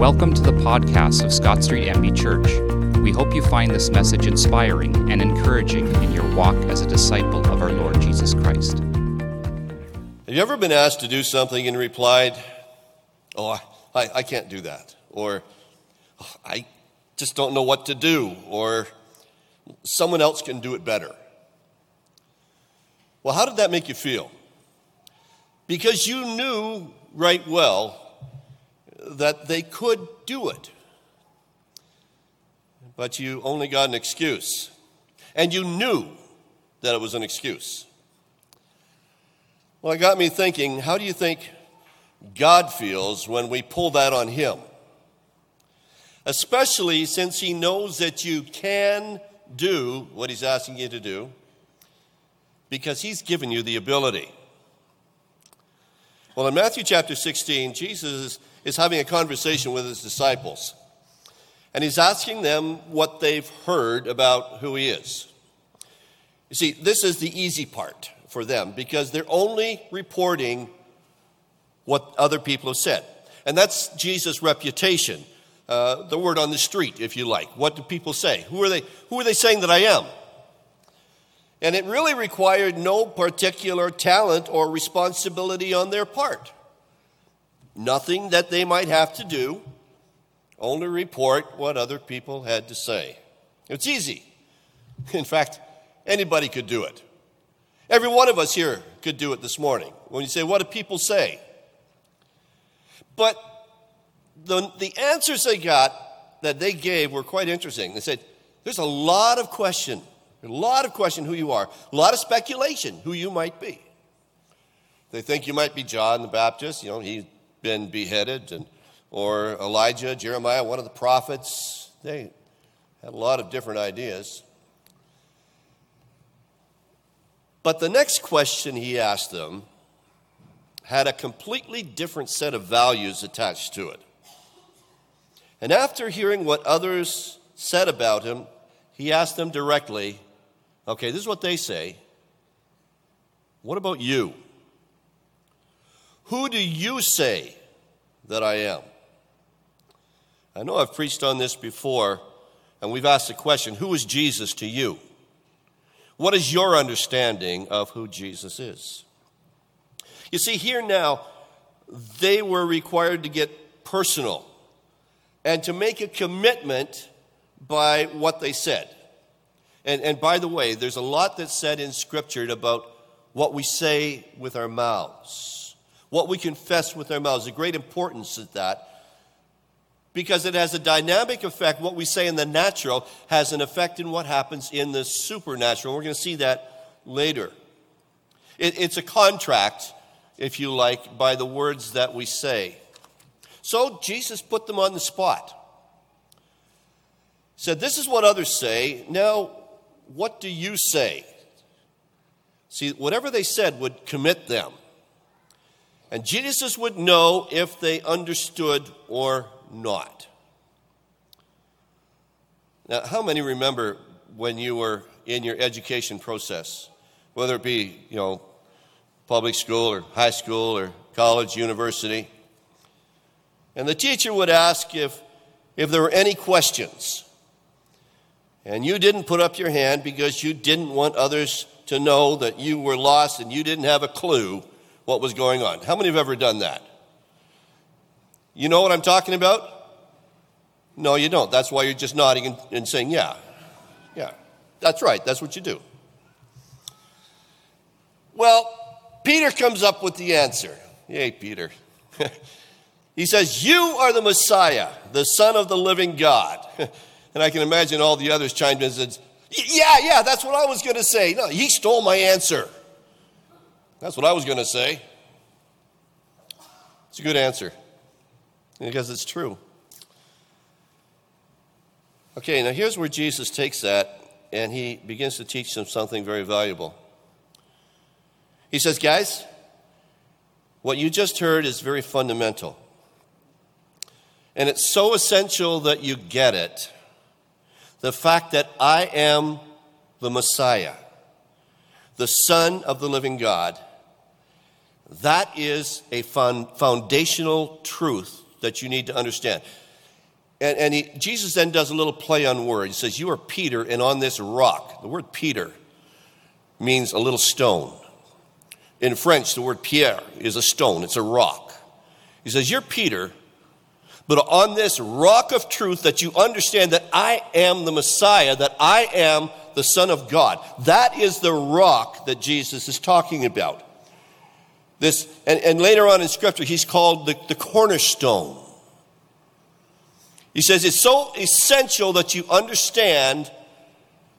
Welcome to the podcast of Scott Street MB Church. We hope you find this message inspiring and encouraging in your walk as a disciple of our Lord Jesus Christ. Have you ever been asked to do something and replied, Oh, I, I can't do that? Or, oh, I just don't know what to do? Or, someone else can do it better? Well, how did that make you feel? Because you knew right well that they could do it. But you only got an excuse. And you knew that it was an excuse. Well, it got me thinking how do you think God feels when we pull that on Him? Especially since He knows that you can do what He's asking you to do because He's given you the ability. Well, in Matthew chapter 16, Jesus is having a conversation with his disciples. And he's asking them what they've heard about who he is. You see, this is the easy part for them because they're only reporting what other people have said. And that's Jesus' reputation, uh, the word on the street, if you like. What do people say? Who are they, who are they saying that I am? And it really required no particular talent or responsibility on their part. Nothing that they might have to do, only report what other people had to say. It's easy. In fact, anybody could do it. Every one of us here could do it this morning. When you say, What do people say? But the, the answers they got that they gave were quite interesting. They said, There's a lot of question, a lot of question who you are, a lot of speculation who you might be. They think you might be John the Baptist. You know, he been beheaded, and, or Elijah, Jeremiah, one of the prophets. They had a lot of different ideas. But the next question he asked them had a completely different set of values attached to it. And after hearing what others said about him, he asked them directly, okay, this is what they say. What about you? Who do you say that I am? I know I've preached on this before, and we've asked the question who is Jesus to you? What is your understanding of who Jesus is? You see, here now, they were required to get personal and to make a commitment by what they said. And, and by the way, there's a lot that's said in Scripture about what we say with our mouths what we confess with our mouths, the great importance of that. Because it has a dynamic effect. What we say in the natural has an effect in what happens in the supernatural. We're going to see that later. It, it's a contract, if you like, by the words that we say. So Jesus put them on the spot. Said, This is what others say. Now, what do you say? See, whatever they said would commit them. And Jesus would know if they understood or not. Now, how many remember when you were in your education process, whether it be, you know, public school or high school or college, university, and the teacher would ask if, if there were any questions. And you didn't put up your hand because you didn't want others to know that you were lost and you didn't have a clue what was going on. How many have ever done that? You know what I'm talking about? No, you don't. That's why you're just nodding and, and saying, yeah. Yeah. That's right. That's what you do. Well, Peter comes up with the answer. Yay, Peter. he says, You are the Messiah, the Son of the living God. and I can imagine all the others chimed in and said, Yeah, yeah, that's what I was going to say. No, he stole my answer. That's what I was going to say. It's a good answer because it's true. Okay, now here's where Jesus takes that and he begins to teach them something very valuable. He says, Guys, what you just heard is very fundamental. And it's so essential that you get it. The fact that I am the Messiah, the Son of the living God that is a foundational truth that you need to understand. And, and he, Jesus then does a little play on words. He says, You are Peter, and on this rock, the word Peter means a little stone. In French, the word Pierre is a stone, it's a rock. He says, You're Peter, but on this rock of truth that you understand that I am the Messiah, that I am the Son of God. That is the rock that Jesus is talking about. This, and, and later on in Scripture, he's called the, the cornerstone. He says it's so essential that you understand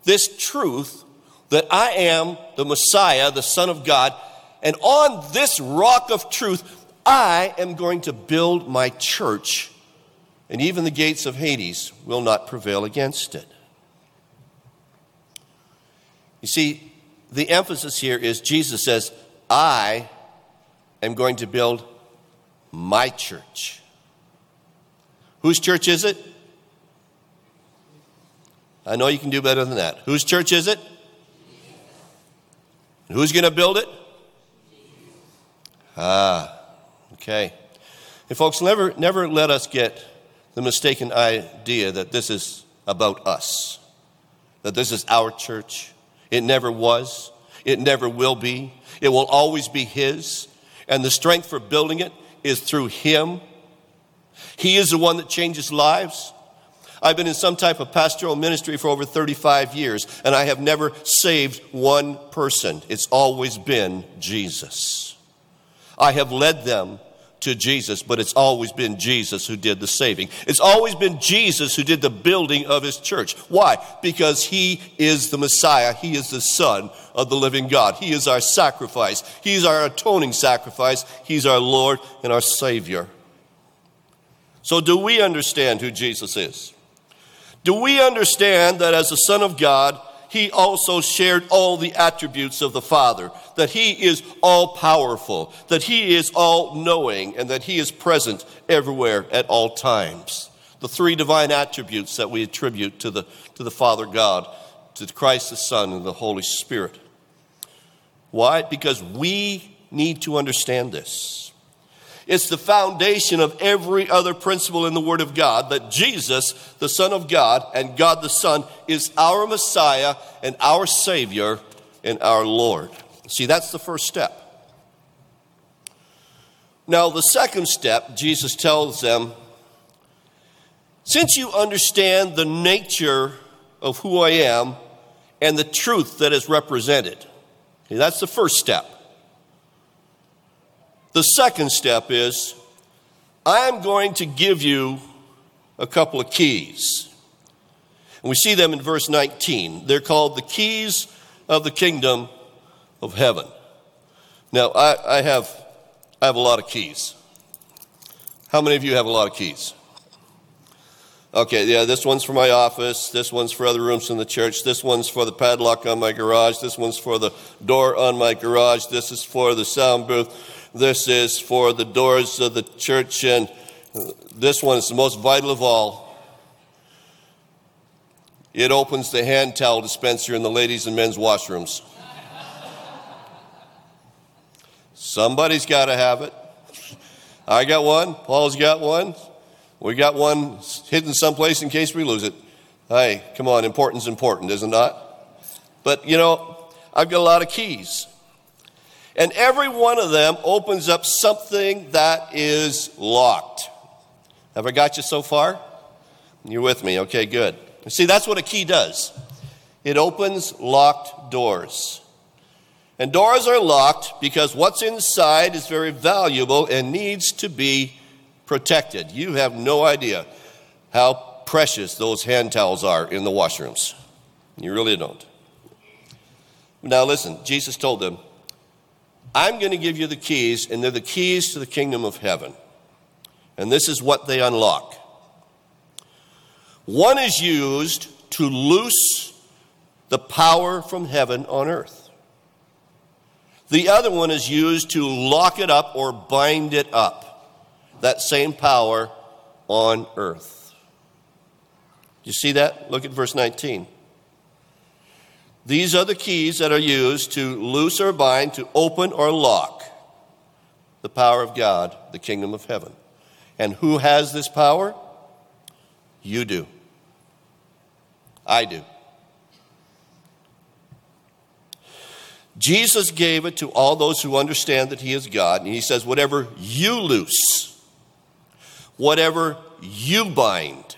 this truth that I am the Messiah, the Son of God, and on this rock of truth, I am going to build my church, and even the gates of Hades will not prevail against it. You see, the emphasis here is Jesus says, I am going to build my church. Whose church is it? I know you can do better than that. Whose church is it? Who's going to build it? Ah, okay. And folks, never, never let us get the mistaken idea that this is about us, that this is our church. It never was, it never will be, it will always be His. And the strength for building it is through Him. He is the one that changes lives. I've been in some type of pastoral ministry for over 35 years, and I have never saved one person. It's always been Jesus. I have led them to Jesus, but it's always been Jesus who did the saving. It's always been Jesus who did the building of his church. Why? Because he is the Messiah. He is the Son of the living God. He is our sacrifice. He's our atoning sacrifice. He's our Lord and our Savior. So, do we understand who Jesus is? Do we understand that as the Son of God, he also shared all the attributes of the Father, that he is all powerful, that he is all knowing, and that he is present everywhere at all times. The three divine attributes that we attribute to the, to the Father God, to Christ the Son, and the Holy Spirit. Why? Because we need to understand this. It's the foundation of every other principle in the Word of God that Jesus, the Son of God, and God the Son, is our Messiah and our Savior and our Lord. See, that's the first step. Now, the second step, Jesus tells them, since you understand the nature of who I am and the truth that is represented, okay, that's the first step. The second step is I'm going to give you a couple of keys. And we see them in verse 19. They're called the keys of the kingdom of heaven. Now, I, I, have, I have a lot of keys. How many of you have a lot of keys? Okay, yeah, this one's for my office. This one's for other rooms in the church. This one's for the padlock on my garage. This one's for the door on my garage. This is for the sound booth. This is for the doors of the church, and this one is the most vital of all. It opens the hand towel dispenser in the ladies' and men's washrooms. Somebody's got to have it. I got one. Paul's got one. We got one hidden someplace in case we lose it. Hey, come on, important's important, is it not? But you know, I've got a lot of keys. And every one of them opens up something that is locked. Have I got you so far? You're with me. Okay, good. See, that's what a key does it opens locked doors. And doors are locked because what's inside is very valuable and needs to be protected. You have no idea how precious those hand towels are in the washrooms. You really don't. Now, listen, Jesus told them, I'm going to give you the keys, and they're the keys to the kingdom of heaven. And this is what they unlock. One is used to loose the power from heaven on earth. The other one is used to lock it up or bind it up, that same power on earth. You see that? Look at verse 19. These are the keys that are used to loose or bind, to open or lock the power of God, the kingdom of heaven. And who has this power? You do. I do. Jesus gave it to all those who understand that He is God, and He says, Whatever you loose, whatever you bind,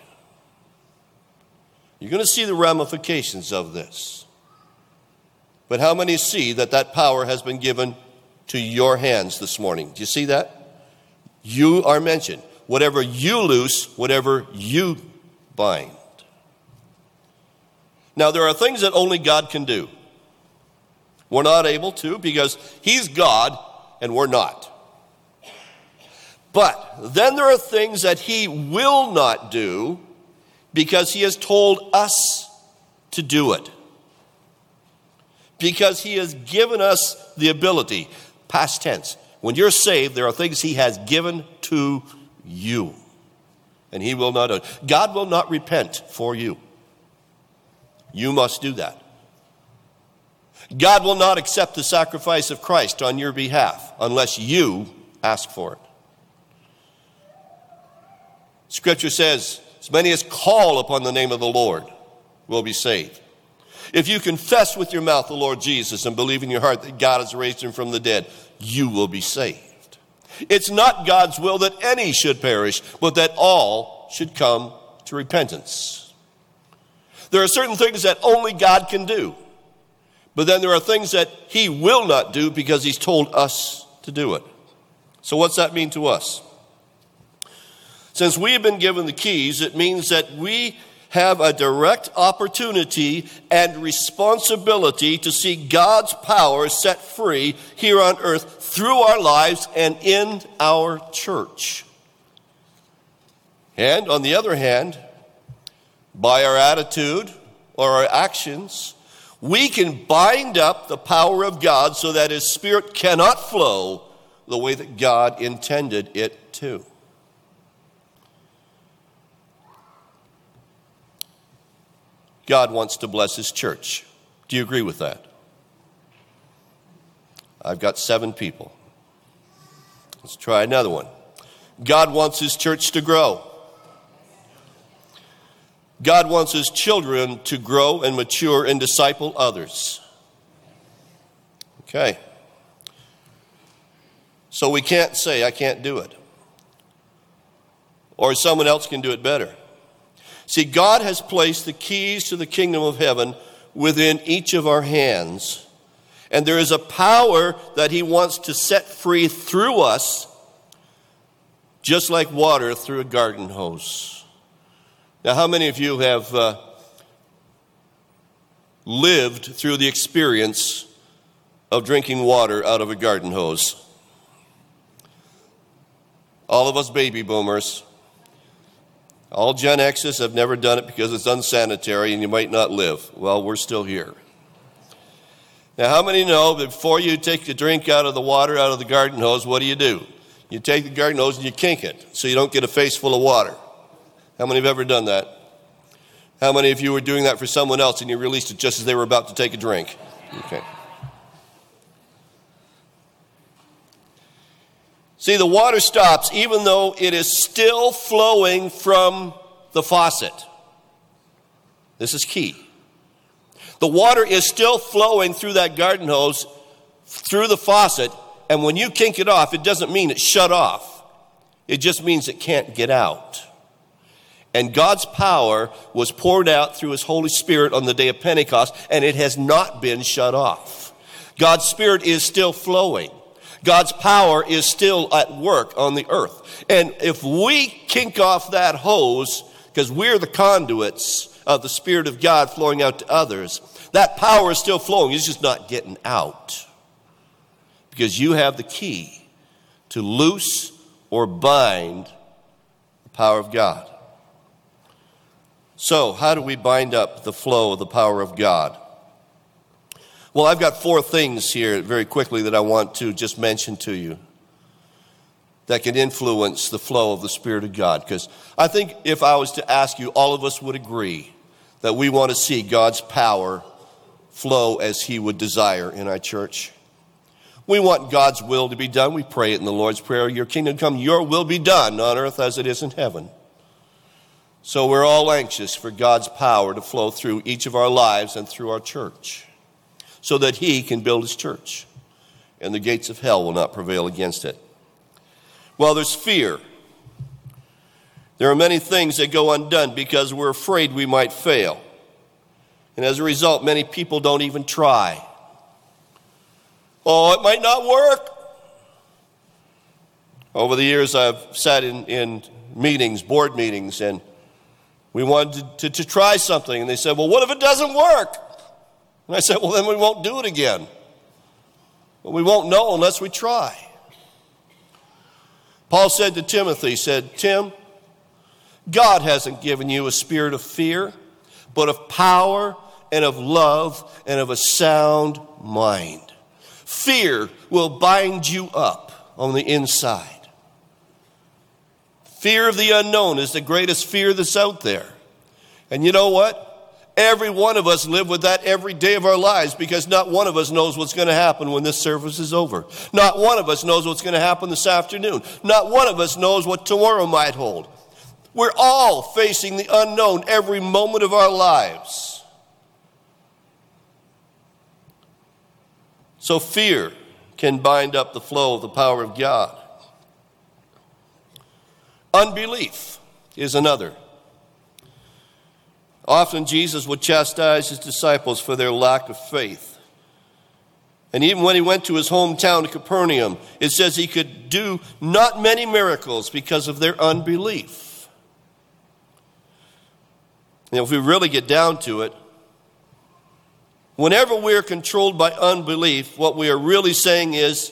you're going to see the ramifications of this. But how many see that that power has been given to your hands this morning? Do you see that? You are mentioned. Whatever you loose, whatever you bind. Now, there are things that only God can do. We're not able to because He's God and we're not. But then there are things that He will not do because he has told us to do it. Because he has given us the ability, past tense. When you're saved, there are things he has given to you. And he will not. God will not repent for you. You must do that. God will not accept the sacrifice of Christ on your behalf unless you ask for it. Scripture says, as many as call upon the name of the Lord will be saved. If you confess with your mouth the Lord Jesus and believe in your heart that God has raised him from the dead, you will be saved. It's not God's will that any should perish, but that all should come to repentance. There are certain things that only God can do, but then there are things that He will not do because He's told us to do it. So, what's that mean to us? Since we have been given the keys, it means that we have a direct opportunity and responsibility to see God's power set free here on earth through our lives and in our church. And on the other hand, by our attitude or our actions, we can bind up the power of God so that His Spirit cannot flow the way that God intended it to. God wants to bless His church. Do you agree with that? I've got seven people. Let's try another one. God wants His church to grow. God wants His children to grow and mature and disciple others. Okay. So we can't say, I can't do it. Or someone else can do it better. See, God has placed the keys to the kingdom of heaven within each of our hands. And there is a power that He wants to set free through us, just like water through a garden hose. Now, how many of you have uh, lived through the experience of drinking water out of a garden hose? All of us baby boomers. All Gen X's have never done it because it's unsanitary and you might not live. Well, we're still here. Now, how many know that before you take the drink out of the water out of the garden hose, what do you do? You take the garden hose and you kink it so you don't get a face full of water. How many have ever done that? How many of you were doing that for someone else and you released it just as they were about to take a drink? Okay. See, the water stops even though it is still flowing from the faucet. This is key. The water is still flowing through that garden hose, through the faucet, and when you kink it off, it doesn't mean it's shut off. It just means it can't get out. And God's power was poured out through His Holy Spirit on the day of Pentecost, and it has not been shut off. God's Spirit is still flowing. God's power is still at work on the earth. And if we kink off that hose, because we're the conduits of the Spirit of God flowing out to others, that power is still flowing. It's just not getting out. Because you have the key to loose or bind the power of God. So, how do we bind up the flow of the power of God? Well, I've got four things here very quickly that I want to just mention to you that can influence the flow of the Spirit of God. Because I think if I was to ask you, all of us would agree that we want to see God's power flow as He would desire in our church. We want God's will to be done. We pray it in the Lord's Prayer Your kingdom come, your will be done on earth as it is in heaven. So we're all anxious for God's power to flow through each of our lives and through our church so that He can build His church and the gates of hell will not prevail against it. Well, there's fear. There are many things that go undone because we're afraid we might fail. And as a result, many people don't even try. Oh, it might not work. Over the years, I've sat in, in meetings, board meetings, and we wanted to, to, to try something. And they said, Well, what if it doesn't work? And I said, Well, then we won't do it again. But we won't know unless we try. Paul said to Timothy, he said, Tim, God hasn't given you a spirit of fear, but of power and of love and of a sound mind. Fear will bind you up on the inside. Fear of the unknown is the greatest fear that's out there. And you know what? Every one of us live with that every day of our lives because not one of us knows what's going to happen when this service is over. Not one of us knows what's going to happen this afternoon. Not one of us knows what tomorrow might hold. We're all facing the unknown every moment of our lives. So fear can bind up the flow of the power of God. Unbelief is another. Often Jesus would chastise his disciples for their lack of faith. And even when he went to his hometown, Capernaum, it says he could do not many miracles because of their unbelief. And if we really get down to it, whenever we are controlled by unbelief, what we are really saying is,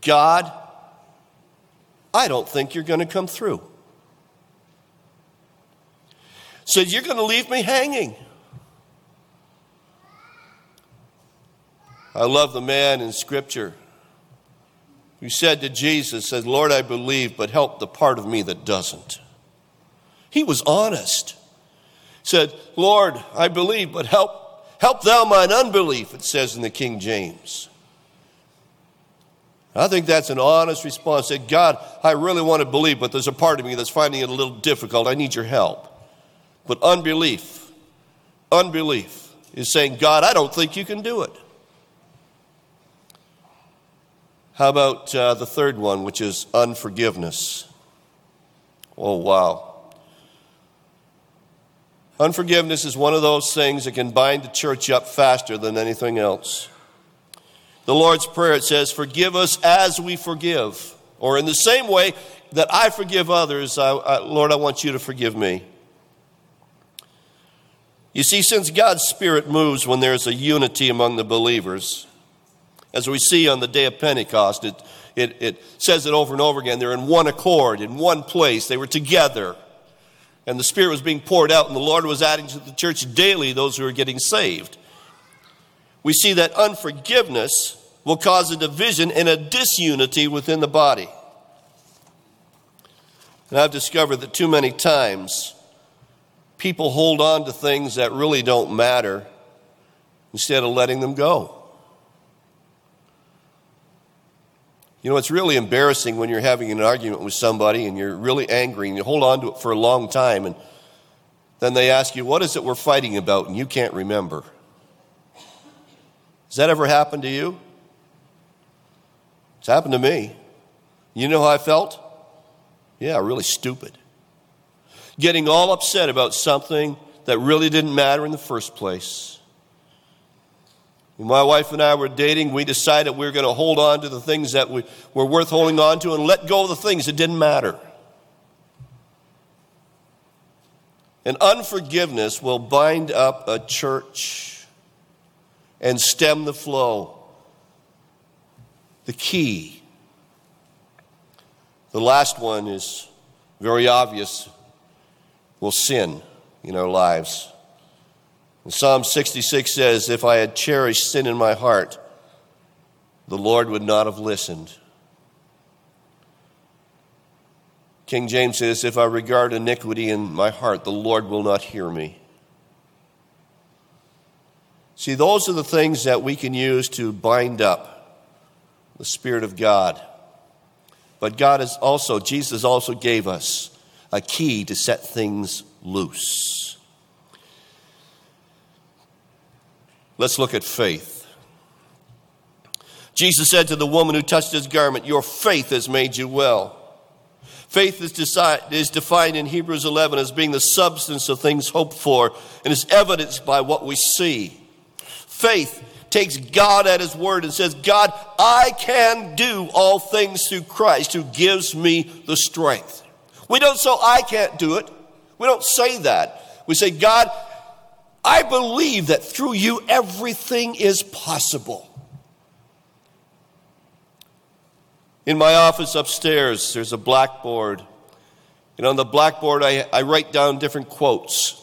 God, I don't think you're going to come through said, You're going to leave me hanging. I love the man in Scripture who said to Jesus, said, Lord, I believe, but help the part of me that doesn't. He was honest. Said, Lord, I believe, but help, help thou mine unbelief, it says in the King James. I think that's an honest response. Said, God, I really want to believe, but there's a part of me that's finding it a little difficult. I need your help. But unbelief, unbelief is saying, God, I don't think you can do it. How about uh, the third one, which is unforgiveness? Oh, wow. Unforgiveness is one of those things that can bind the church up faster than anything else. The Lord's Prayer, it says, Forgive us as we forgive. Or in the same way that I forgive others, I, I, Lord, I want you to forgive me. You see, since God's Spirit moves when there's a unity among the believers, as we see on the day of Pentecost, it, it, it says it over and over again. They're in one accord, in one place. They were together. And the Spirit was being poured out, and the Lord was adding to the church daily those who were getting saved. We see that unforgiveness will cause a division and a disunity within the body. And I've discovered that too many times people hold on to things that really don't matter instead of letting them go. You know, it's really embarrassing when you're having an argument with somebody and you're really angry and you hold on to it for a long time and then they ask you, What is it we're fighting about? and you can't remember. Has that ever happened to you? It's happened to me. You know how I felt? Yeah, really stupid getting all upset about something that really didn't matter in the first place. When my wife and I were dating, we decided we were going to hold on to the things that we, were worth holding on to and let go of the things that didn't matter. And unforgiveness will bind up a church and stem the flow. The key. The last one is very obvious will sin in our lives. And Psalm 66 says, If I had cherished sin in my heart, the Lord would not have listened. King James says, If I regard iniquity in my heart, the Lord will not hear me. See, those are the things that we can use to bind up the Spirit of God. But God is also, Jesus also gave us a key to set things loose. Let's look at faith. Jesus said to the woman who touched his garment, Your faith has made you well. Faith is, decide, is, defined in Hebrews 11 as being the substance of things hoped for and is evidenced by what we see. Faith takes God at His word and says, God, I can do all things through Christ who gives me the strength. We don't say, I can't do it. We don't say that. We say, God, I believe that through you everything is possible. In my office upstairs, there's a blackboard. And on the blackboard, I, I write down different quotes,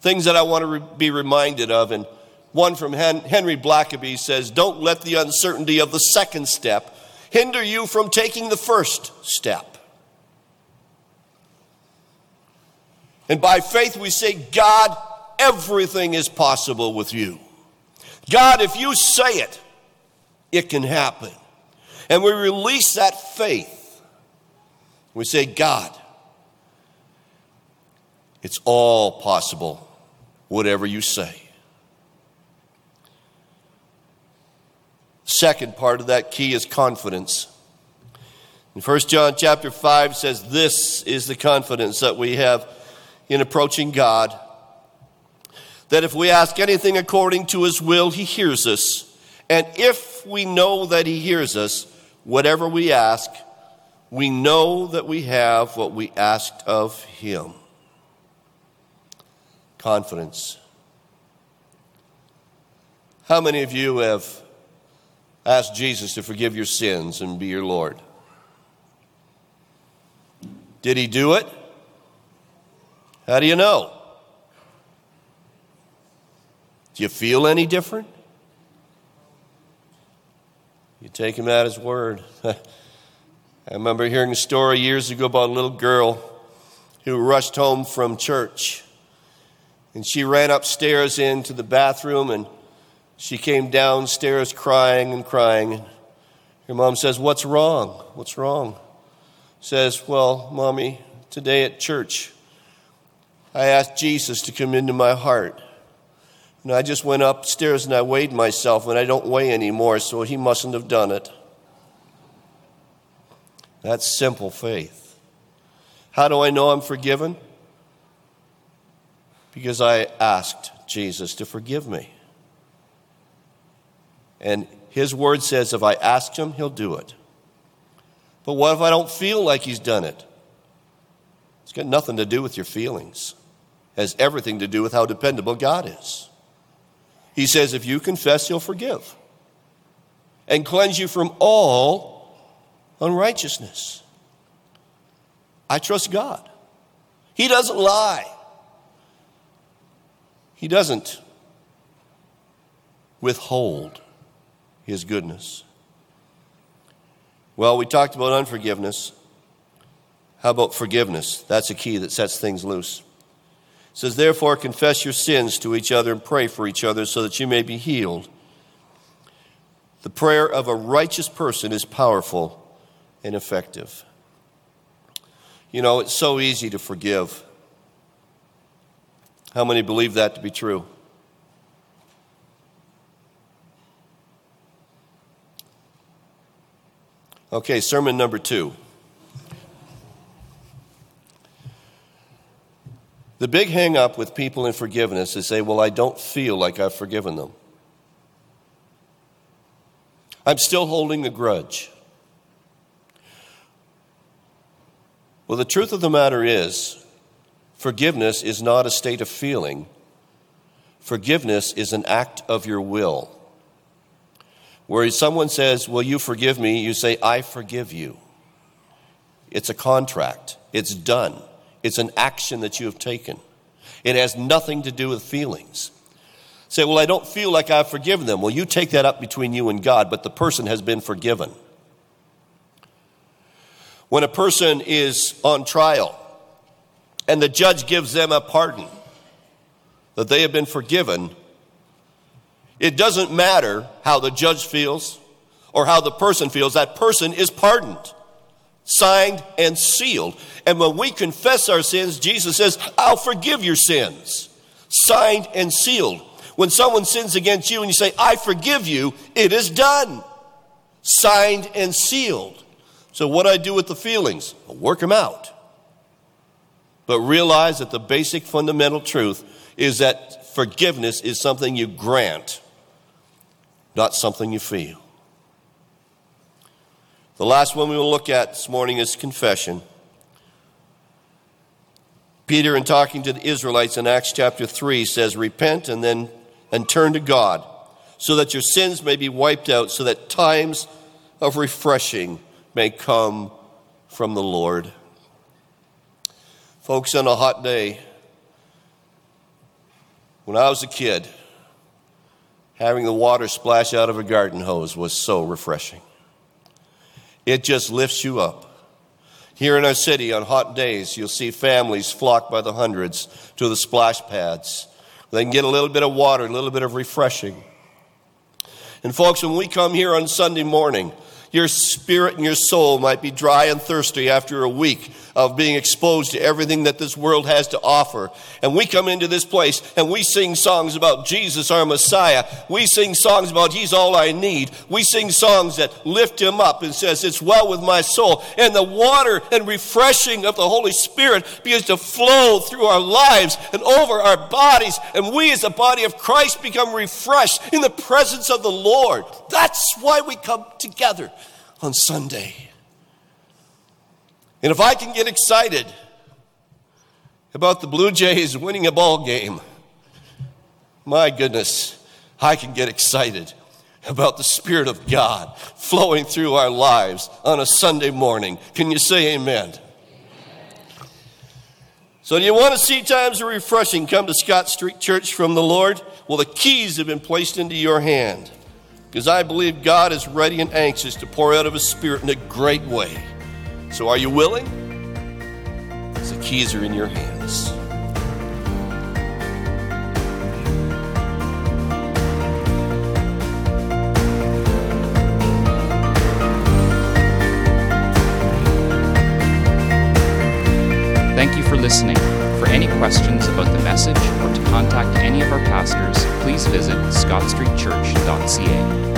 things that I want to re- be reminded of. And one from Hen- Henry Blackaby says, Don't let the uncertainty of the second step hinder you from taking the first step. And by faith, we say, God, everything is possible with you. God, if you say it, it can happen and we release that faith. We say, God, it's all possible, whatever you say. Second part of that key is confidence. In 1 John chapter 5 says, This is the confidence that we have in approaching God. That if we ask anything according to his will, he hears us. And if we know that he hears us, whatever we ask, we know that we have what we asked of him. Confidence. How many of you have asked Jesus to forgive your sins and be your Lord? Did he do it? How do you know? Do you feel any different? You take him at his word. I remember hearing a story years ago about a little girl who rushed home from church. And she ran upstairs into the bathroom and she came downstairs crying and crying. Her mom says, What's wrong? What's wrong? Says, Well, mommy, today at church, I asked Jesus to come into my heart. And I just went upstairs and I weighed myself, and I don't weigh anymore, so he mustn't have done it. That's simple faith. How do I know I'm forgiven? Because I asked Jesus to forgive me. And his word says if I ask him, he'll do it. But what if I don't feel like he's done it? It's got nothing to do with your feelings. Has everything to do with how dependable God is. He says, if you confess, he'll forgive and cleanse you from all unrighteousness. I trust God. He doesn't lie. He doesn't withhold his goodness. Well, we talked about unforgiveness. How about forgiveness? That's a key that sets things loose says, Therefore, confess your sins to each other and pray for each other so that you may be healed. The prayer of a righteous person is powerful and effective. You know, it's so easy to forgive. How many believe that to be true? Okay, sermon number two. The big hang up with people in forgiveness is say, Well, I don't feel like I've forgiven them. I'm still holding a grudge. Well, the truth of the matter is, forgiveness is not a state of feeling, forgiveness is an act of your will. Where someone says, Will you forgive me? You say, I forgive you. It's a contract, it's done. It's an action that you have taken. It has nothing to do with feelings. Say, well, I don't feel like I've forgiven them. Well, you take that up between you and God, but the person has been forgiven. When a person is on trial and the judge gives them a pardon, that they have been forgiven, it doesn't matter how the judge feels or how the person feels, that person is pardoned. Signed and sealed. And when we confess our sins, Jesus says, I'll forgive your sins. Signed and sealed. When someone sins against you and you say, I forgive you, it is done. Signed and sealed. So, what do I do with the feelings? I'll work them out. But realize that the basic fundamental truth is that forgiveness is something you grant, not something you feel. The last one we will look at this morning is confession. Peter, in talking to the Israelites in Acts chapter 3, says, Repent and then and turn to God, so that your sins may be wiped out, so that times of refreshing may come from the Lord. Folks, on a hot day, when I was a kid, having the water splash out of a garden hose was so refreshing. It just lifts you up. Here in our city, on hot days, you'll see families flock by the hundreds to the splash pads. They can get a little bit of water, a little bit of refreshing. And, folks, when we come here on Sunday morning, your spirit and your soul might be dry and thirsty after a week of being exposed to everything that this world has to offer. And we come into this place and we sing songs about Jesus, our Messiah. We sing songs about He's all I need. We sing songs that lift Him up and says, It's well with my soul. And the water and refreshing of the Holy Spirit begins to flow through our lives and over our bodies. And we, as a body of Christ, become refreshed in the presence of the Lord. That's why we come together on Sunday. And if I can get excited about the Blue Jays winning a ball game, my goodness, I can get excited about the Spirit of God flowing through our lives on a Sunday morning. Can you say amen? So, do you want to see times of refreshing? Come to Scott Street Church from the Lord. Well, the keys have been placed into your hand because I believe God is ready and anxious to pour out of His Spirit in a great way. So, are you willing? the keys are in your hands. Thank you for listening. Any questions about the message or to contact any of our pastors, please visit scottstreetchurch.ca.